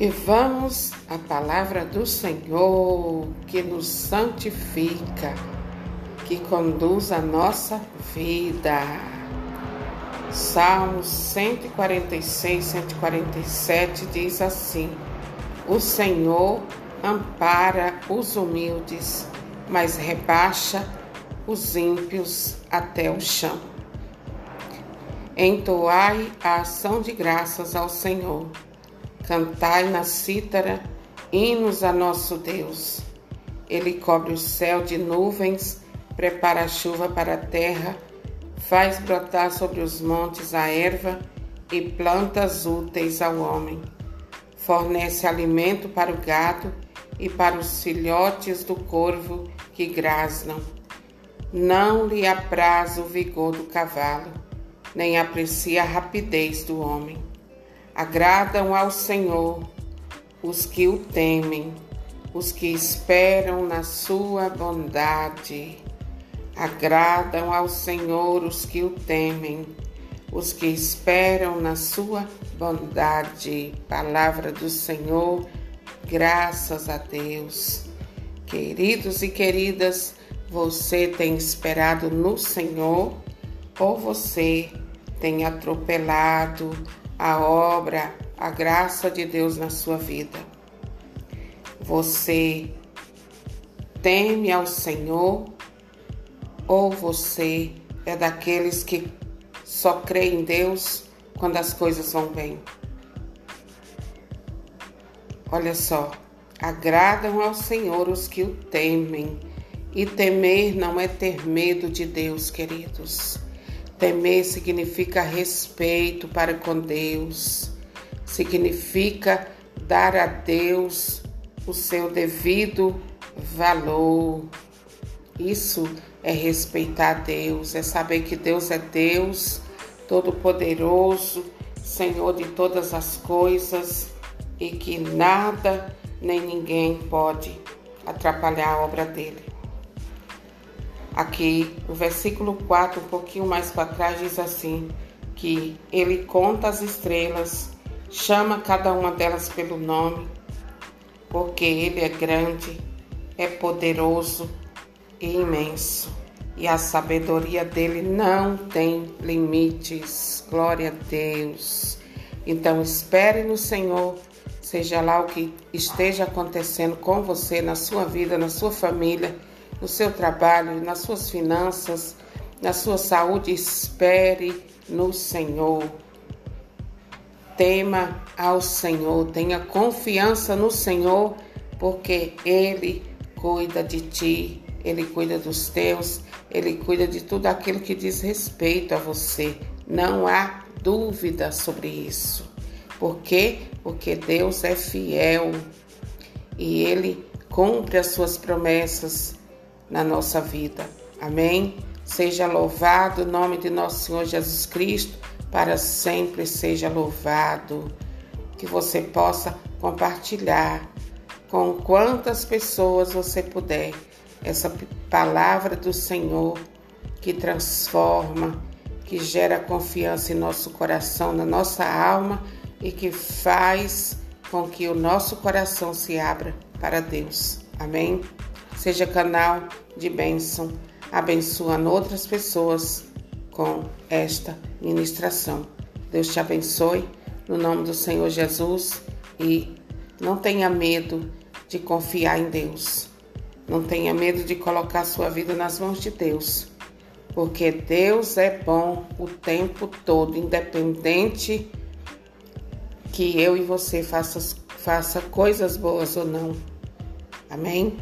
E vamos à palavra do Senhor que nos santifica, que conduz a nossa vida. Salmos 146, 147 diz assim: O Senhor ampara os humildes, mas rebaixa os ímpios até o chão. Entoai a ação de graças ao Senhor Cantai na cítara hinos a nosso Deus. Ele cobre o céu de nuvens, prepara a chuva para a terra, faz brotar sobre os montes a erva e plantas úteis ao homem. Fornece alimento para o gado e para os filhotes do corvo que grasnam. Não lhe apraz o vigor do cavalo, nem aprecia a rapidez do homem Agradam ao Senhor os que o temem, os que esperam na sua bondade. Agradam ao Senhor os que o temem, os que esperam na sua bondade. Palavra do Senhor, graças a Deus. Queridos e queridas, você tem esperado no Senhor ou você tem atropelado a obra, a graça de Deus na sua vida. Você teme ao Senhor ou você é daqueles que só crê em Deus quando as coisas vão bem? Olha só, agradam ao Senhor os que o temem. E temer não é ter medo de Deus, queridos. Temer significa respeito para com Deus, significa dar a Deus o seu devido valor. Isso é respeitar Deus, é saber que Deus é Deus, Todo-Poderoso, Senhor de todas as coisas e que nada nem ninguém pode atrapalhar a obra dele. Aqui, o versículo 4, um pouquinho mais para trás, diz assim: que ele conta as estrelas, chama cada uma delas pelo nome, porque ele é grande, é poderoso e imenso, e a sabedoria dele não tem limites. Glória a Deus. Então, espere no Senhor, seja lá o que esteja acontecendo com você, na sua vida, na sua família no seu trabalho, nas suas finanças, na sua saúde, espere no Senhor. Tema ao Senhor, tenha confiança no Senhor, porque Ele cuida de ti, Ele cuida dos teus, Ele cuida de tudo aquilo que diz respeito a você. Não há dúvida sobre isso. Por quê? Porque Deus é fiel e Ele cumpre as suas promessas na nossa vida. Amém? Seja louvado o nome de nosso Senhor Jesus Cristo, para sempre seja louvado. Que você possa compartilhar com quantas pessoas você puder essa palavra do Senhor que transforma, que gera confiança em nosso coração, na nossa alma e que faz com que o nosso coração se abra para Deus. Amém? Seja canal de bênção, abençoando outras pessoas com esta ministração. Deus te abençoe, no nome do Senhor Jesus, e não tenha medo de confiar em Deus. Não tenha medo de colocar sua vida nas mãos de Deus, porque Deus é bom o tempo todo, independente que eu e você faça, faça coisas boas ou não. Amém?